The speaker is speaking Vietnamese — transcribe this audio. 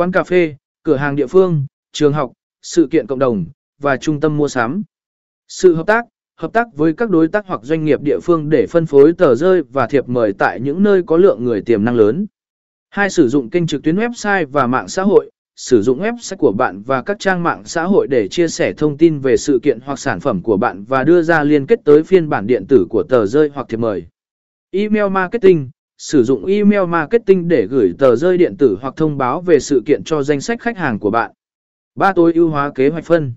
quán cà phê, cửa hàng địa phương, trường học, sự kiện cộng đồng, và trung tâm mua sắm. Sự hợp tác, hợp tác với các đối tác hoặc doanh nghiệp địa phương để phân phối tờ rơi và thiệp mời tại những nơi có lượng người tiềm năng lớn. Hai sử dụng kênh trực tuyến website và mạng xã hội, sử dụng website của bạn và các trang mạng xã hội để chia sẻ thông tin về sự kiện hoặc sản phẩm của bạn và đưa ra liên kết tới phiên bản điện tử của tờ rơi hoặc thiệp mời. Email marketing, sử dụng email marketing để gửi tờ rơi điện tử hoặc thông báo về sự kiện cho danh sách khách hàng của bạn. Ba tối ưu hóa kế hoạch phân.